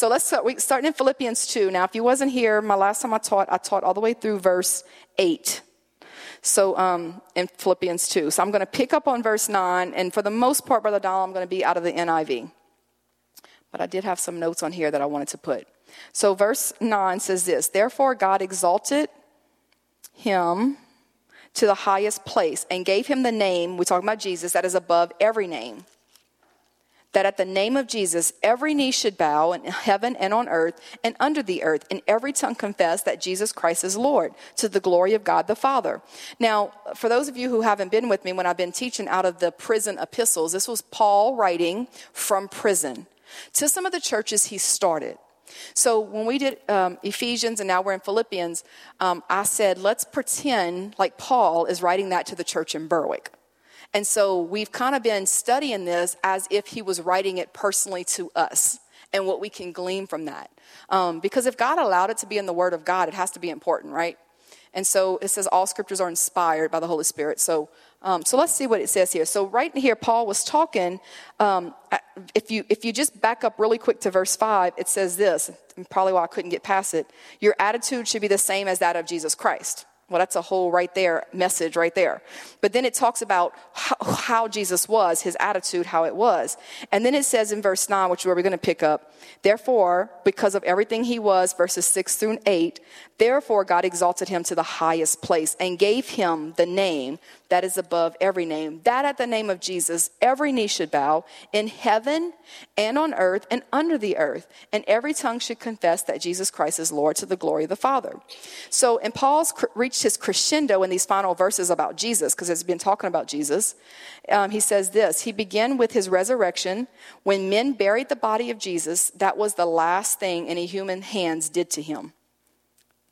So let's start, we starting in Philippians 2. Now, if you wasn't here, my last time I taught, I taught all the way through verse 8. So um, in Philippians 2. So I'm going to pick up on verse 9. And for the most part, Brother Donald, I'm going to be out of the NIV. But I did have some notes on here that I wanted to put. So verse 9 says this Therefore, God exalted him to the highest place and gave him the name, we're talking about Jesus, that is above every name. That at the name of Jesus, every knee should bow in heaven and on earth and under the earth, and every tongue confess that Jesus Christ is Lord to the glory of God the Father. Now, for those of you who haven't been with me when I've been teaching out of the prison epistles, this was Paul writing from prison to some of the churches he started. So when we did um, Ephesians and now we're in Philippians, um, I said, let's pretend like Paul is writing that to the church in Berwick. And so we've kind of been studying this as if he was writing it personally to us and what we can glean from that. Um, because if God allowed it to be in the Word of God, it has to be important, right? And so it says all scriptures are inspired by the Holy Spirit. So um, so let's see what it says here. So right here, Paul was talking. Um, if you if you just back up really quick to verse five, it says this. Probably why I couldn't get past it. Your attitude should be the same as that of Jesus Christ. Well, that's a whole right there message right there. But then it talks about how, how, Jesus was, his attitude, how it was. And then it says in verse 9, which is where we're going to pick up, therefore, because of everything he was, verses 6 through 8, therefore God exalted him to the highest place and gave him the name that is above every name. That at the name of Jesus, every knee should bow in heaven and on earth and under the earth, and every tongue should confess that Jesus Christ is Lord to the glory of the Father. So, and Paul's reached his crescendo in these final verses about Jesus, because he's been talking about Jesus. Um, he says this He began with his resurrection. When men buried the body of Jesus, that was the last thing any human hands did to him.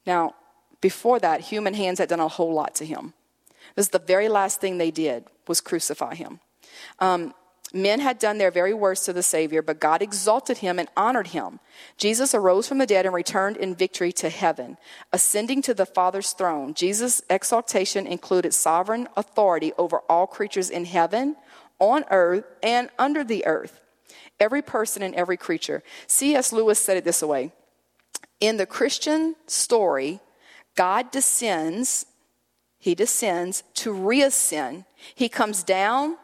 Now, before that, human hands had done a whole lot to him. This is the very last thing they did was crucify him. Um, men had done their very worst to the Savior, but God exalted him and honored him. Jesus arose from the dead and returned in victory to heaven, ascending to the Father's throne. Jesus' exaltation included sovereign authority over all creatures in heaven, on earth, and under the earth. Every person and every creature. C.S. Lewis said it this way In the Christian story, God descends he descends to reascend. He comes down,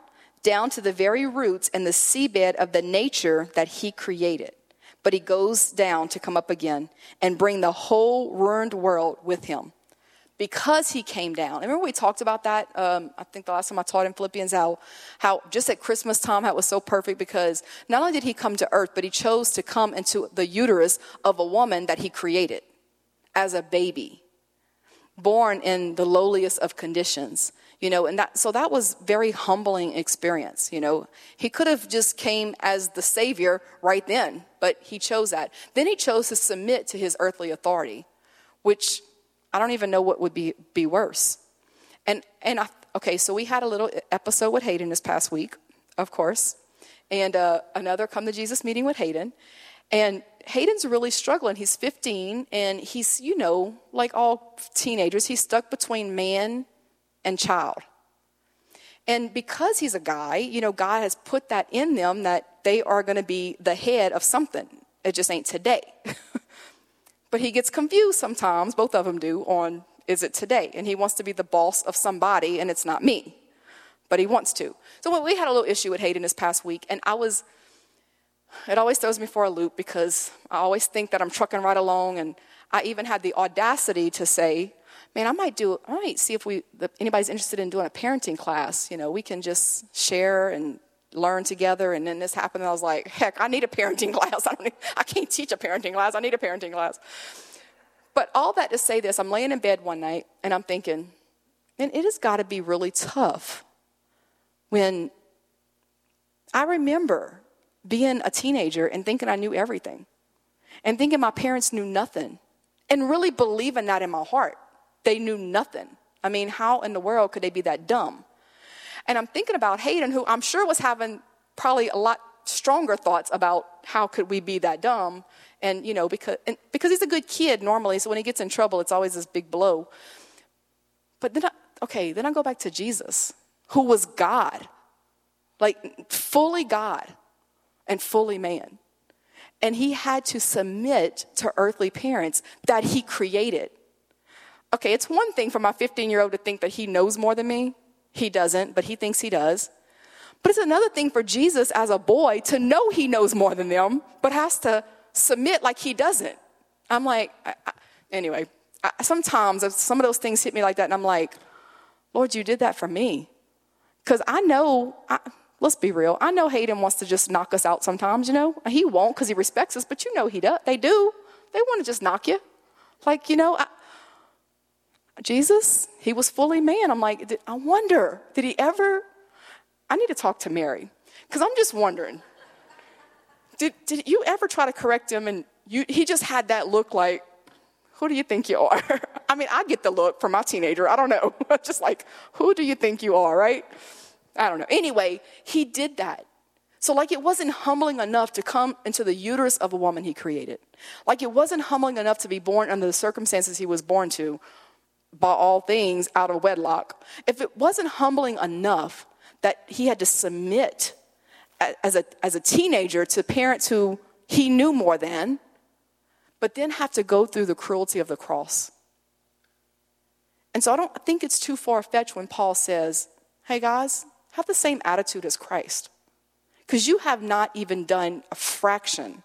down to the very roots and the seabed of the nature that he created. But he goes down to come up again and bring the whole ruined world with him. Because he came down. Remember we talked about that? Um, I think the last time I taught in Philippians how, how just at Christmas time, how it was so perfect because not only did he come to earth, but he chose to come into the uterus of a woman that he created as a baby born in the lowliest of conditions you know and that so that was very humbling experience you know. He could have just came as the savior right then but he chose that. Then he chose to submit to his earthly authority which i don't even know what would be be worse. And and I, okay so we had a little episode with hayden this past week of course and uh, another come to jesus meeting with hayden and Hayden's really struggling. He's 15 and he's, you know, like all teenagers, he's stuck between man and child. And because he's a guy, you know, God has put that in them that they are going to be the head of something. It just ain't today. but he gets confused sometimes, both of them do, on is it today? And he wants to be the boss of somebody and it's not me. But he wants to. So we had a little issue with Hayden this past week and I was it always throws me for a loop because I always think that I'm trucking right along. And I even had the audacity to say, man, I might do, I might see if we, anybody's interested in doing a parenting class. You know, we can just share and learn together. And then this happened, and I was like, heck, I need a parenting class. I, need, I can't teach a parenting class. I need a parenting class. But all that to say this, I'm laying in bed one night and I'm thinking, man, it has got to be really tough when I remember being a teenager and thinking I knew everything and thinking my parents knew nothing and really believing that in my heart. They knew nothing. I mean, how in the world could they be that dumb? And I'm thinking about Hayden, who I'm sure was having probably a lot stronger thoughts about how could we be that dumb. And, you know, because, and, because he's a good kid normally, so when he gets in trouble, it's always this big blow. But then, I, okay, then I go back to Jesus, who was God, like fully God and fully man. and he had to submit to earthly parents that he created. Okay, it's one thing for my 15 year old to think that he knows more than me. He doesn't, but he thinks he does. But it's another thing for Jesus as a boy to know he knows more than them, but has to submit like he doesn't. I'm like, I, I, anyway, I, sometimes some of those things hit me like that, and I'm like, Lord, you did that for me. Because I know, let's be real, I know Hayden wants to just knock us out sometimes, you know? He won't because he respects us, but you know he does. They do. They want to just knock you. Like, you know, I, Jesus, he was fully man. I'm like, I wonder, did he ever? I need to talk to Mary because I'm just wondering. Did, did you ever try to correct him and you, he just had that look like, who do you think you are? I mean, I get the look from my teenager. I don't know. Just like, who do you think you are, right? I don't know. Anyway, he did that. So, like, it wasn't humbling enough to come into the uterus of a woman he created. Like, it wasn't humbling enough to be born under the circumstances he was born to, by all things, out of wedlock. If it wasn't humbling enough that he had to submit as a, as a teenager to parents who he knew more than, but then have to go through the cruelty of the cross. And so I don't think it's too far fetched when Paul says, hey guys, have the same attitude as Christ. Because you have not even done a fraction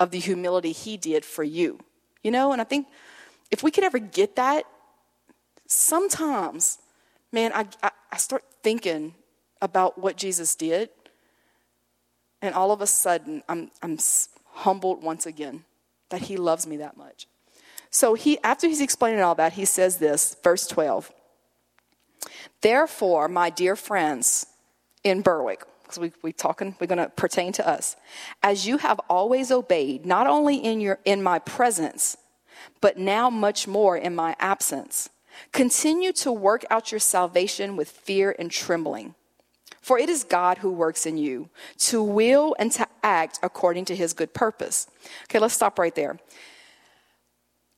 of the humility he did for you. You know, and I think if we could ever get that, sometimes, man, I, I, I start thinking about what Jesus did, and all of a sudden, I'm, I'm humbled once again that he loves me that much. So he after he's explaining all that, he says this, verse 12. Therefore, my dear friends in Berwick, because we we talking, we're gonna pertain to us, as you have always obeyed, not only in your in my presence, but now much more in my absence. Continue to work out your salvation with fear and trembling. For it is God who works in you to will and to act according to his good purpose. Okay, let's stop right there.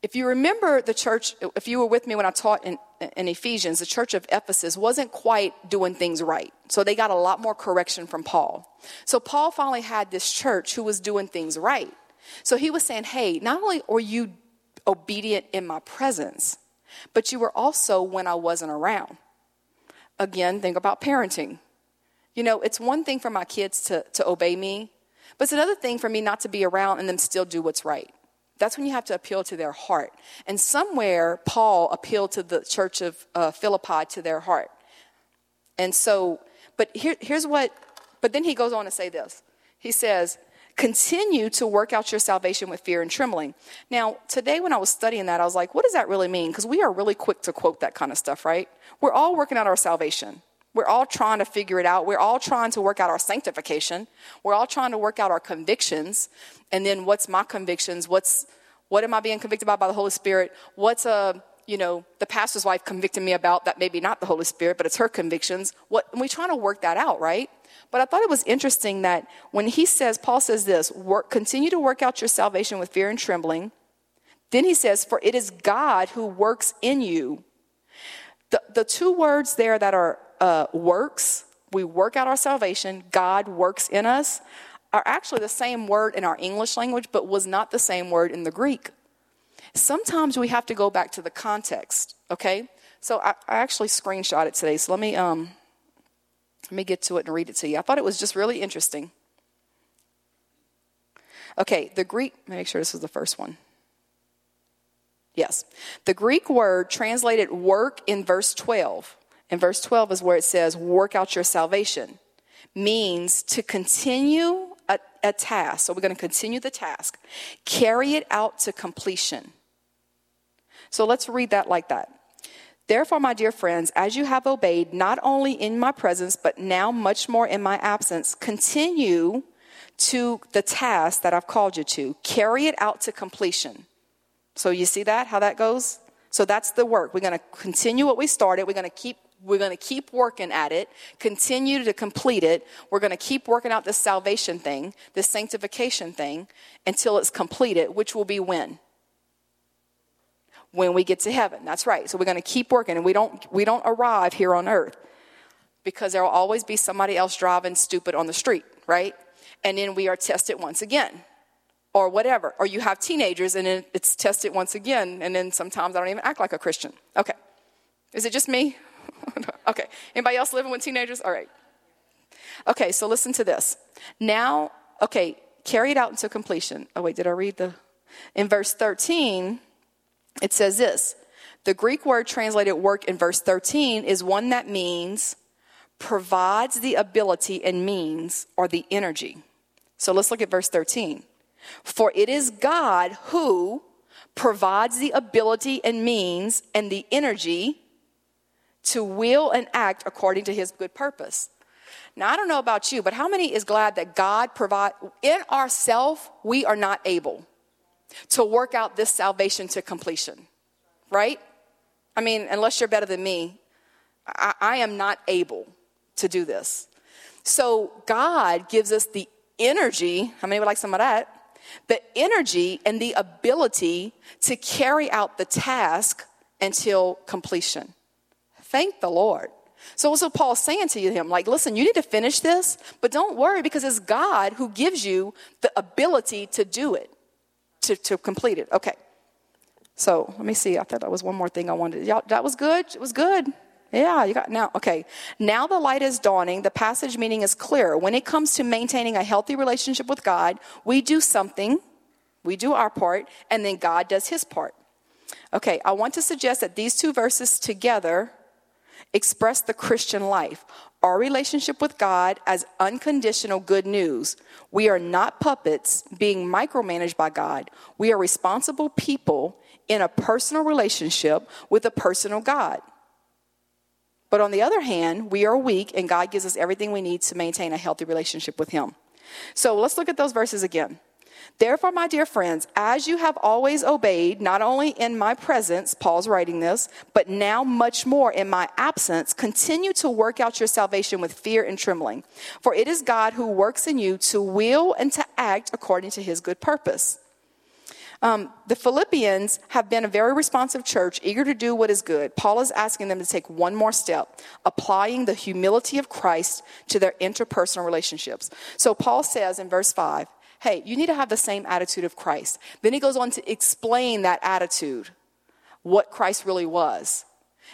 If you remember the church, if you were with me when I taught in, in Ephesians, the church of Ephesus wasn't quite doing things right. So they got a lot more correction from Paul. So Paul finally had this church who was doing things right. So he was saying, hey, not only are you obedient in my presence, but you were also when I wasn't around. Again, think about parenting. You know, it's one thing for my kids to, to obey me, but it's another thing for me not to be around and them still do what's right. That's when you have to appeal to their heart. And somewhere, Paul appealed to the church of uh, Philippi to their heart. And so, but here, here's what, but then he goes on to say this. He says, continue to work out your salvation with fear and trembling. Now, today when I was studying that, I was like, what does that really mean? Because we are really quick to quote that kind of stuff, right? We're all working out our salvation. We're all trying to figure it out. We're all trying to work out our sanctification. We're all trying to work out our convictions. And then what's my convictions? What's what am I being convicted about by the Holy Spirit? What's a uh, you know the pastor's wife convicting me about that maybe not the Holy Spirit, but it's her convictions. What and we trying to work that out, right? But I thought it was interesting that when he says, Paul says this, work, continue to work out your salvation with fear and trembling. Then he says, For it is God who works in you. The, the two words there that are uh, works, we work out our salvation, God works in us, are actually the same word in our English language, but was not the same word in the Greek. Sometimes we have to go back to the context, okay? So I, I actually screenshot it today, so let me, um, let me get to it and read it to you. I thought it was just really interesting. Okay, the Greek, make sure this was the first one. Yes. The Greek word translated work in verse 12 and verse 12 is where it says, work out your salvation, means to continue a, a task. So we're going to continue the task, carry it out to completion. So let's read that like that. Therefore, my dear friends, as you have obeyed, not only in my presence, but now much more in my absence, continue to the task that I've called you to. Carry it out to completion. So you see that, how that goes? So that's the work. We're going to continue what we started. We're going to keep we're going to keep working at it, continue to complete it. We're going to keep working out this salvation thing, this sanctification thing, until it's completed, which will be when? When we get to heaven. That's right. So we're going to keep working, and we don't, we don't arrive here on earth because there will always be somebody else driving stupid on the street, right? And then we are tested once again. or whatever. Or you have teenagers and then it's tested once again, and then sometimes I don't even act like a Christian. Okay. Is it just me? okay. Anybody else living with teenagers? All right. Okay, so listen to this. Now, okay, carry it out into completion. Oh, wait, did I read the. In verse 13, it says this the Greek word translated work in verse 13 is one that means provides the ability and means or the energy. So let's look at verse 13. For it is God who provides the ability and means and the energy to will and act according to his good purpose. Now, I don't know about you, but how many is glad that God provide in ourself, we are not able to work out this salvation to completion, right? I mean, unless you're better than me, I, I am not able to do this. So God gives us the energy. How many would like some of that? the energy and the ability to carry out the task until completion. Thank the Lord. So, what's Paul's saying to him? Like, listen, you need to finish this, but don't worry because it's God who gives you the ability to do it, to, to complete it. Okay. So, let me see. I thought that was one more thing I wanted. Y'all, that was good. It was good. Yeah, you got now. Okay. Now the light is dawning. The passage meaning is clear. When it comes to maintaining a healthy relationship with God, we do something, we do our part, and then God does his part. Okay, I want to suggest that these two verses together express the Christian life. Our relationship with God as unconditional good news. We are not puppets being micromanaged by God. We are responsible people in a personal relationship with a personal God. But on the other hand, we are weak, and God gives us everything we need to maintain a healthy relationship with Him. So let's look at those verses again. Therefore, my dear friends, as you have always obeyed, not only in my presence, Paul's writing this, but now much more in my absence, continue to work out your salvation with fear and trembling. For it is God who works in you to will and to act according to his good purpose. Um, the Philippians have been a very responsive church, eager to do what is good. Paul is asking them to take one more step, applying the humility of Christ to their interpersonal relationships. So Paul says in verse 5, hey, you need to have the same attitude of Christ. Then he goes on to explain that attitude, what Christ really was.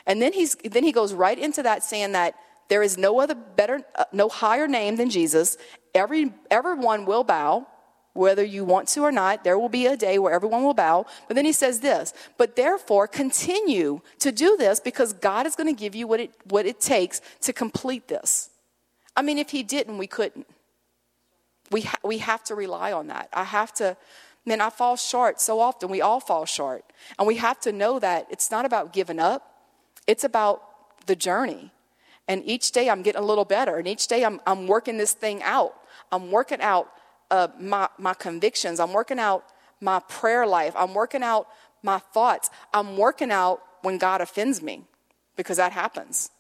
And then, he's, then he goes right into that saying that there is no other better, uh, no higher name than Jesus. Every, everyone will bow whether you want to or not, there will be a day where everyone will bow. But then he says this, but therefore continue to do this because God is going to give you what it, what it takes to complete this. I mean, if he didn't, we couldn't. We, ha- we have to rely on that. I have to, man, I fall short so often. We all fall short. And we have to know that it's not about giving up, it's about the journey. And each day I'm getting a little better. And each day I'm, I'm working this thing out. I'm working out uh, my, my convictions. I'm working out my prayer life. I'm working out my thoughts. I'm working out when God offends me because that happens,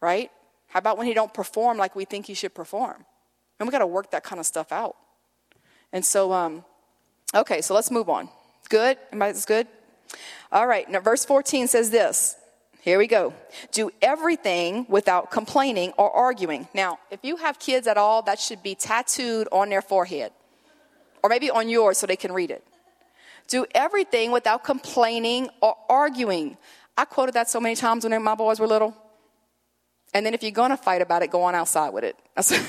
right? How about when he don't perform like we think he should perform? And we got to work that kind of stuff out. And so, um, okay, so let's move on. Good? Everybody's good? All right, now verse 14 says this here we go. Do everything without complaining or arguing. Now, if you have kids at all, that should be tattooed on their forehead or maybe on yours so they can read it. Do everything without complaining or arguing. I quoted that so many times when my boys were little. And then if you're going to fight about it, go on outside with it.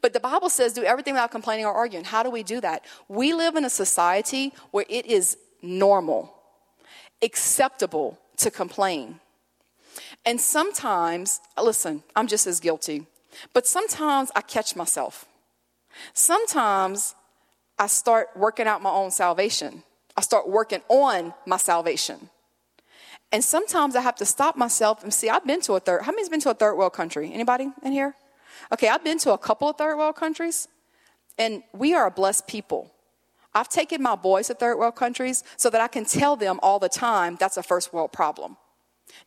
but the Bible says do everything without complaining or arguing. How do we do that? We live in a society where it is normal, acceptable to complain. And sometimes, listen, I'm just as guilty, but sometimes I catch myself. Sometimes I start working out my own salvation. I start working on my salvation. And sometimes I have to stop myself and see, I've been to a third, how many's been to a third world country? Anybody in here? Okay, I've been to a couple of third world countries, and we are a blessed people. I've taken my boys to third world countries so that I can tell them all the time that's a first world problem.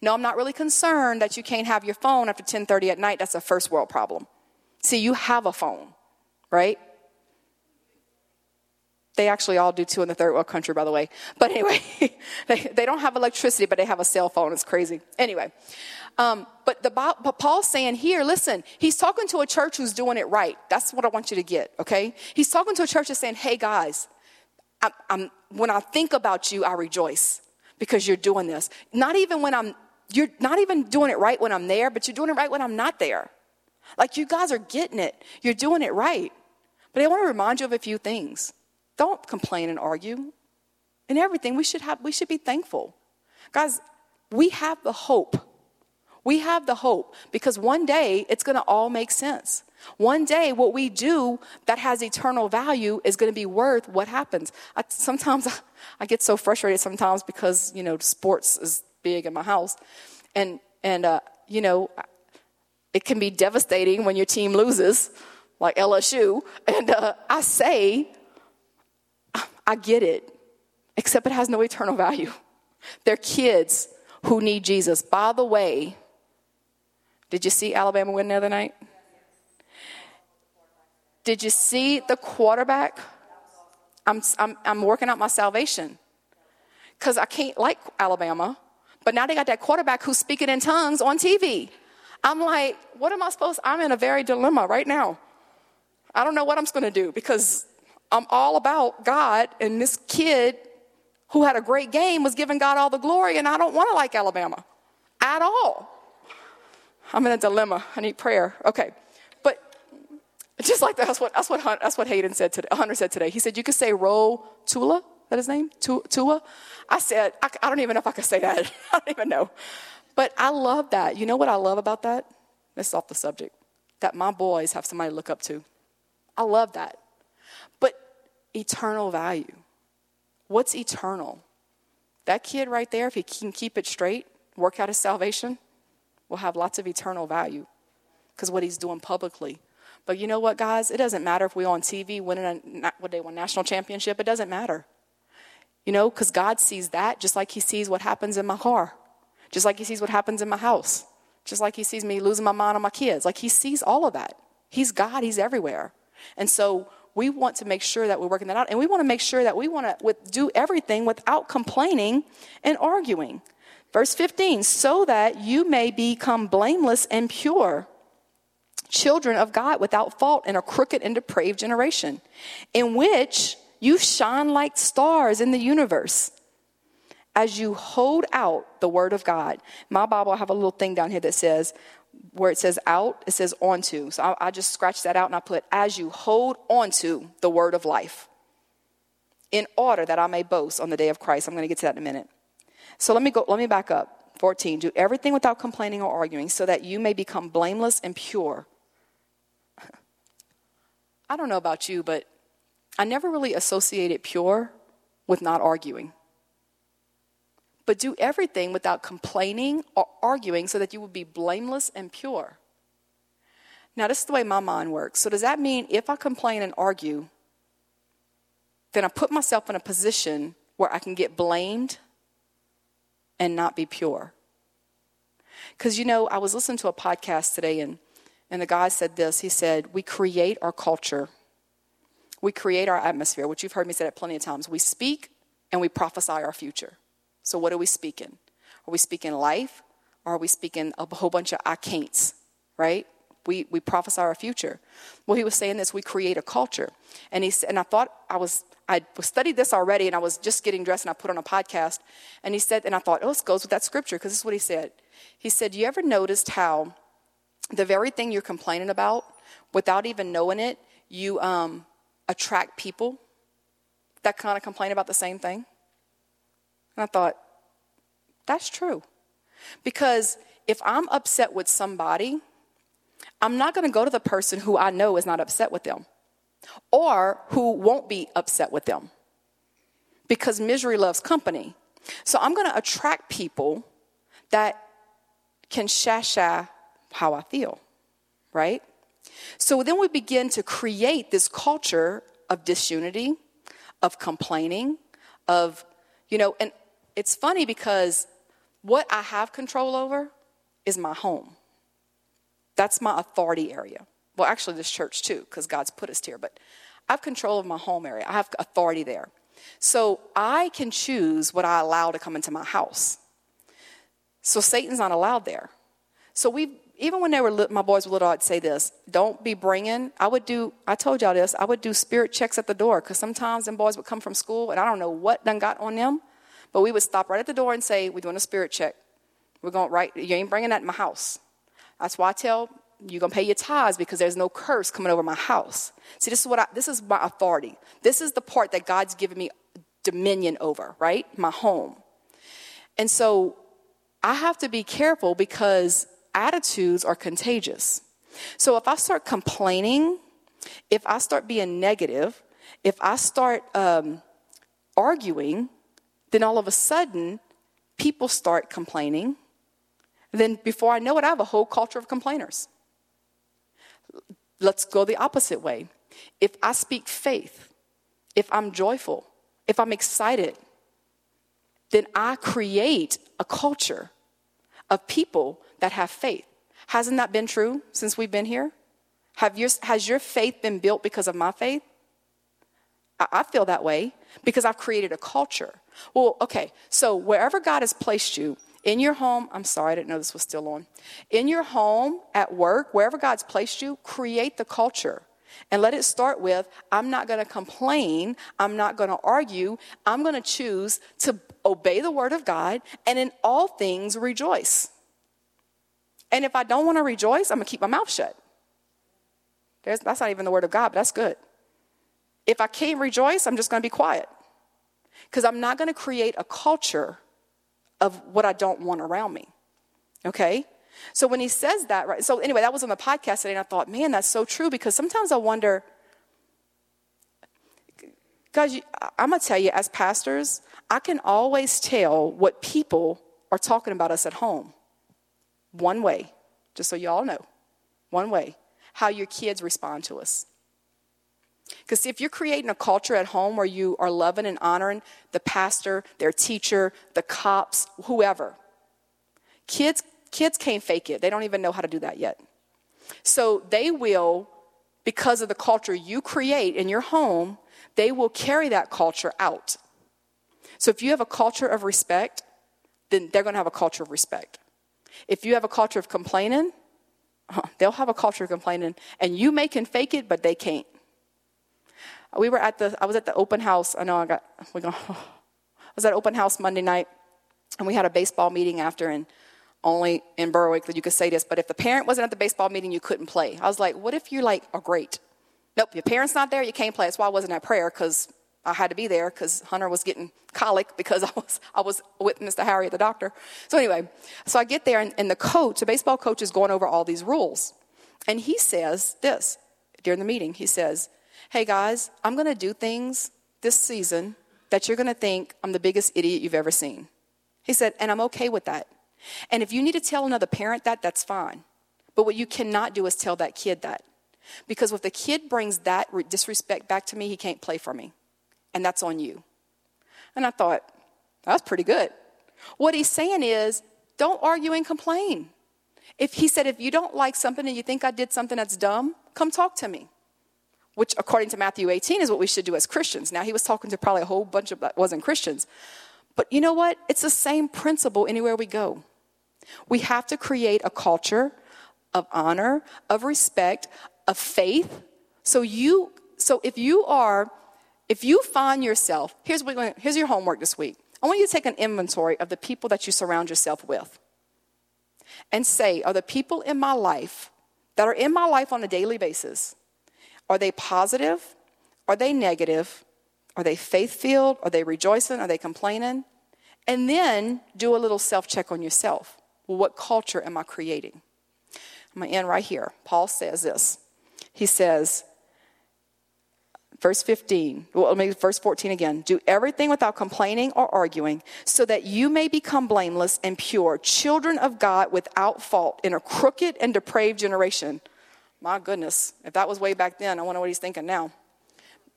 No, I'm not really concerned that you can't have your phone after 10:30 at night. That's a first world problem. See, you have a phone, right? They actually all do too in the third world country, by the way. But anyway, they, they don't have electricity, but they have a cell phone. It's crazy. Anyway, um, but, the, but Paul's saying here, listen, he's talking to a church who's doing it right. That's what I want you to get, okay? He's talking to a church that's saying, hey guys, I, I'm, when I think about you, I rejoice because you're doing this. Not even when I'm, you're not even doing it right when I'm there, but you're doing it right when I'm not there. Like you guys are getting it. You're doing it right. But I want to remind you of a few things. Don't complain and argue. In everything, we should have we should be thankful. Guys, we have the hope. We have the hope because one day it's going to all make sense. One day, what we do that has eternal value is going to be worth what happens. I, sometimes I, I get so frustrated sometimes because you know sports is big in my house, and and uh, you know it can be devastating when your team loses, like LSU. And uh, I say, I get it, except it has no eternal value. They're kids who need Jesus. By the way, did you see Alabama win the other night? Did you see the quarterback? I'm, I'm, I'm working out my salvation because I can't like Alabama, but now they got that quarterback who's speaking in tongues on TV. I'm like, what am I supposed? I'm in a very dilemma right now. I don't know what I'm going to do because I'm all about God, and this kid who had a great game was giving God all the glory, and I don't want to like Alabama at all. I'm in a dilemma. I need prayer. Okay. But just like that, that's what, that's what, that's what Hayden said today, Hunter said today. He said, you could say Ro Tula. That his name? Tua? I said, I, I don't even know if I could say that. I don't even know. But I love that. You know what I love about that? That's off the subject. That my boys have somebody to look up to. I love that. Eternal value. What's eternal? That kid right there, if he can keep it straight, work out his salvation, will have lots of eternal value because what he's doing publicly. But you know what, guys? It doesn't matter if we're on TV winning a what they won national championship. It doesn't matter. You know, because God sees that just like He sees what happens in my car. Just like he sees what happens in my house. Just like he sees me losing my mind on my kids. Like he sees all of that. He's God, he's everywhere. And so we want to make sure that we're working that out. And we want to make sure that we want to do everything without complaining and arguing. Verse 15, so that you may become blameless and pure, children of God without fault in a crooked and depraved generation, in which you shine like stars in the universe as you hold out the word of God. My Bible, I have a little thing down here that says, where it says out, it says onto. So I, I just scratched that out and I put, as you hold onto the word of life, in order that I may boast on the day of Christ. I'm going to get to that in a minute. So let me go, let me back up. 14, do everything without complaining or arguing so that you may become blameless and pure. I don't know about you, but I never really associated pure with not arguing but do everything without complaining or arguing so that you will be blameless and pure. Now, this is the way my mind works. So, does that mean if I complain and argue, then I put myself in a position where I can get blamed and not be pure? Because, you know, I was listening to a podcast today, and, and the guy said this. He said, We create our culture, we create our atmosphere, which you've heard me say that plenty of times. We speak and we prophesy our future. So, what are we speaking? Are we speaking life or are we speaking a whole bunch of I can'ts, right? We, we prophesy our future. Well, he was saying this we create a culture. And, he, and I thought I was, I studied this already and I was just getting dressed and I put on a podcast. And he said, and I thought, oh, this goes with that scripture because this is what he said. He said, You ever noticed how the very thing you're complaining about, without even knowing it, you um, attract people that kind of complain about the same thing? And I thought, that's true. Because if I'm upset with somebody, I'm not going to go to the person who I know is not upset with them or who won't be upset with them because misery loves company. So I'm going to attract people that can shasha how I feel, right? So then we begin to create this culture of disunity, of complaining, of, you know, and it's funny because what I have control over is my home. That's my authority area. Well, actually, this church too, because God's put us here, but I have control of my home area. I have authority there. So I can choose what I allow to come into my house. So Satan's not allowed there. So we even when they were li- my boys were little, I'd say this: Don't be bringing. I would do. I told y'all this. I would do spirit checks at the door because sometimes them boys would come from school and I don't know what done got on them, but we would stop right at the door and say, "We're doing a spirit check. We're going right. You ain't bringing that in my house." That's why I tell you're gonna pay your tithes because there's no curse coming over my house. See, this is what I, this is my authority. This is the part that God's given me dominion over, right? My home. And so I have to be careful because attitudes are contagious. So if I start complaining, if I start being negative, if I start um, arguing, then all of a sudden people start complaining. Then before I know it, I have a whole culture of complainers. Let's go the opposite way. If I speak faith, if I'm joyful, if I'm excited, then I create a culture of people that have faith. Hasn't that been true since we've been here? Have your, has your faith been built because of my faith? I, feel that way because I've created a culture. Well, okay, so wherever God has placed you, in your home, I'm sorry, I didn't know this was still on. In your home, at work, wherever God's placed you, create the culture. And let it start with I'm not going to complain. I'm not going to argue. I'm going to choose to obey the word of God and in all things rejoice. And if I don't want to rejoice, I'm going to keep my mouth shut. There's, that's not even the word of God, but that's good. If I can't rejoice, I'm just going to be quiet. Because I'm not going to create a culture of what I don't want around me. Okay? So when he says that, right? So anyway, that was on the podcast today, and I thought, man, that's so true because sometimes I wonder, guys, I'm going to tell you, as pastors, I can always tell what people are talking about us at home. One way, just so you all know. One way. How your kids respond to us. Because if you're creating a culture at home where you are loving and honoring the pastor, their teacher, the cops, whoever, kids, kids can't fake it. They don't even know how to do that yet. So they will, because of the culture you create in your home, they will carry that culture out. So if you have a culture of respect, then they're going to have a culture of respect. If you have a culture of complaining, they'll have a culture of complaining, and you may can fake it, but they can't. We were at the, I was at the open house. I know I got, we go, I was at open house Monday night, and we had a baseball meeting after, and only in Berwick that you could say this, but if the parent wasn't at the baseball meeting, you couldn't play. I was like, what if you're like, are great? Nope, your parent's not there, you can't play. That's why I wasn't at prayer, because I had to be there because Hunter was getting colic because I was, I was with Mr. Harry at the doctor. So anyway, so I get there and, and the coach, the baseball coach is going over all these rules. And he says this during the meeting. He says, hey guys, I'm going to do things this season that you're going to think I'm the biggest idiot you've ever seen. He said, and I'm okay with that. And if you need to tell another parent that, that's fine. But what you cannot do is tell that kid that. Because if the kid brings that disrespect back to me, he can't play for me and that's on you. And I thought, that's pretty good. What he's saying is, don't argue and complain. If he said, if you don't like something and you think I did something that's dumb, come talk to me. Which, according to Matthew 18, is what we should do as Christians. Now, he was talking to probably a whole bunch of that wasn't Christians. But you know what? It's the same principle anywhere we go. We have to create a culture of honor, of respect, of faith. So you, so if you are if you find yourself, here's, what going, here's your homework this week. I want you to take an inventory of the people that you surround yourself with and say, are the people in my life that are in my life on a daily basis, are they positive? Are they negative? Are they faith filled? Are they rejoicing? Are they complaining? And then do a little self check on yourself. Well, what culture am I creating? I'm going to end right here. Paul says this. He says, Verse 15, well, let me verse 14 again. Do everything without complaining or arguing, so that you may become blameless and pure, children of God without fault in a crooked and depraved generation. My goodness, if that was way back then, I wonder what he's thinking now.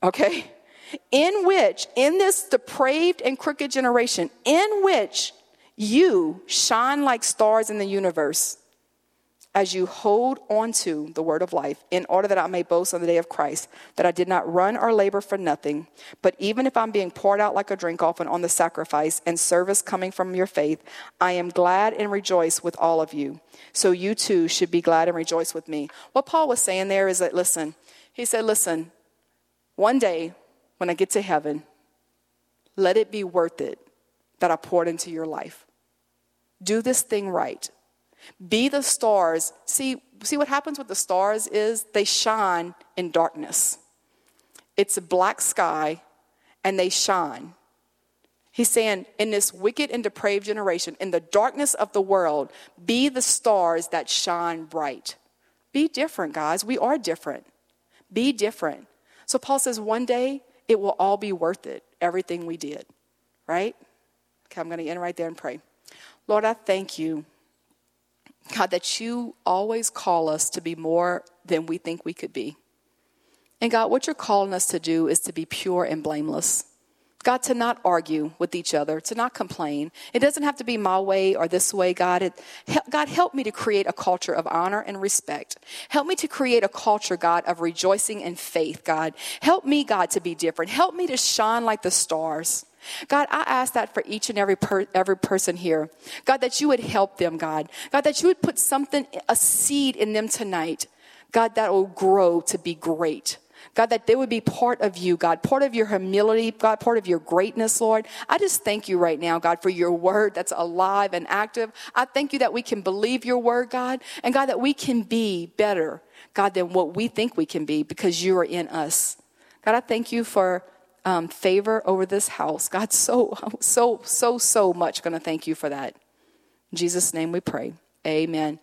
Okay? In which, in this depraved and crooked generation, in which you shine like stars in the universe as you hold on to the word of life, in order that I may boast on the day of Christ, that I did not run or labor for nothing, but even if I'm being poured out like a drink offering on the sacrifice and service coming from your faith, I am glad and rejoice with all of you. So you too should be glad and rejoice with me. What Paul was saying there is that, listen, he said, listen, one day when I get to heaven, let it be worth it that I poured into your life. Do this thing right be the stars. See, see what happens with the stars is they shine in darkness. It's a black sky and they shine. He's saying, in this wicked and depraved generation, in the darkness of the world, be the stars that shine bright. Be different, guys. We are different. Be different. So Paul says, one day it will all be worth it, everything we did, right? Okay, I'm going to end right there and pray. Lord, I thank you God, that you always call us to be more than we think we could be. And God, what you're calling us to do is to be pure and blameless. God, to not argue with each other, to not complain. It doesn't have to be my way or this way, God. It, God, help me to create a culture of honor and respect. Help me to create a culture, God, of rejoicing and faith, God. Help me, God, to be different. Help me to shine like the stars. God, I ask that for each and every per, every person here. God, that you would help them, God. God, that you would put something, a seed in them tonight. God, that will grow to be great. God, that they would be part of you, God, part of your humility, God, part of your greatness, Lord. I just thank you right now, God, for your word that's alive and active. I thank you that we can believe your word, God, and God, that we can be better, God, than what we think we can be because you are in us. God, I thank you for um, favor over this house. God, so, so, so, so much going to thank you for that. In Jesus' name we pray. Amen.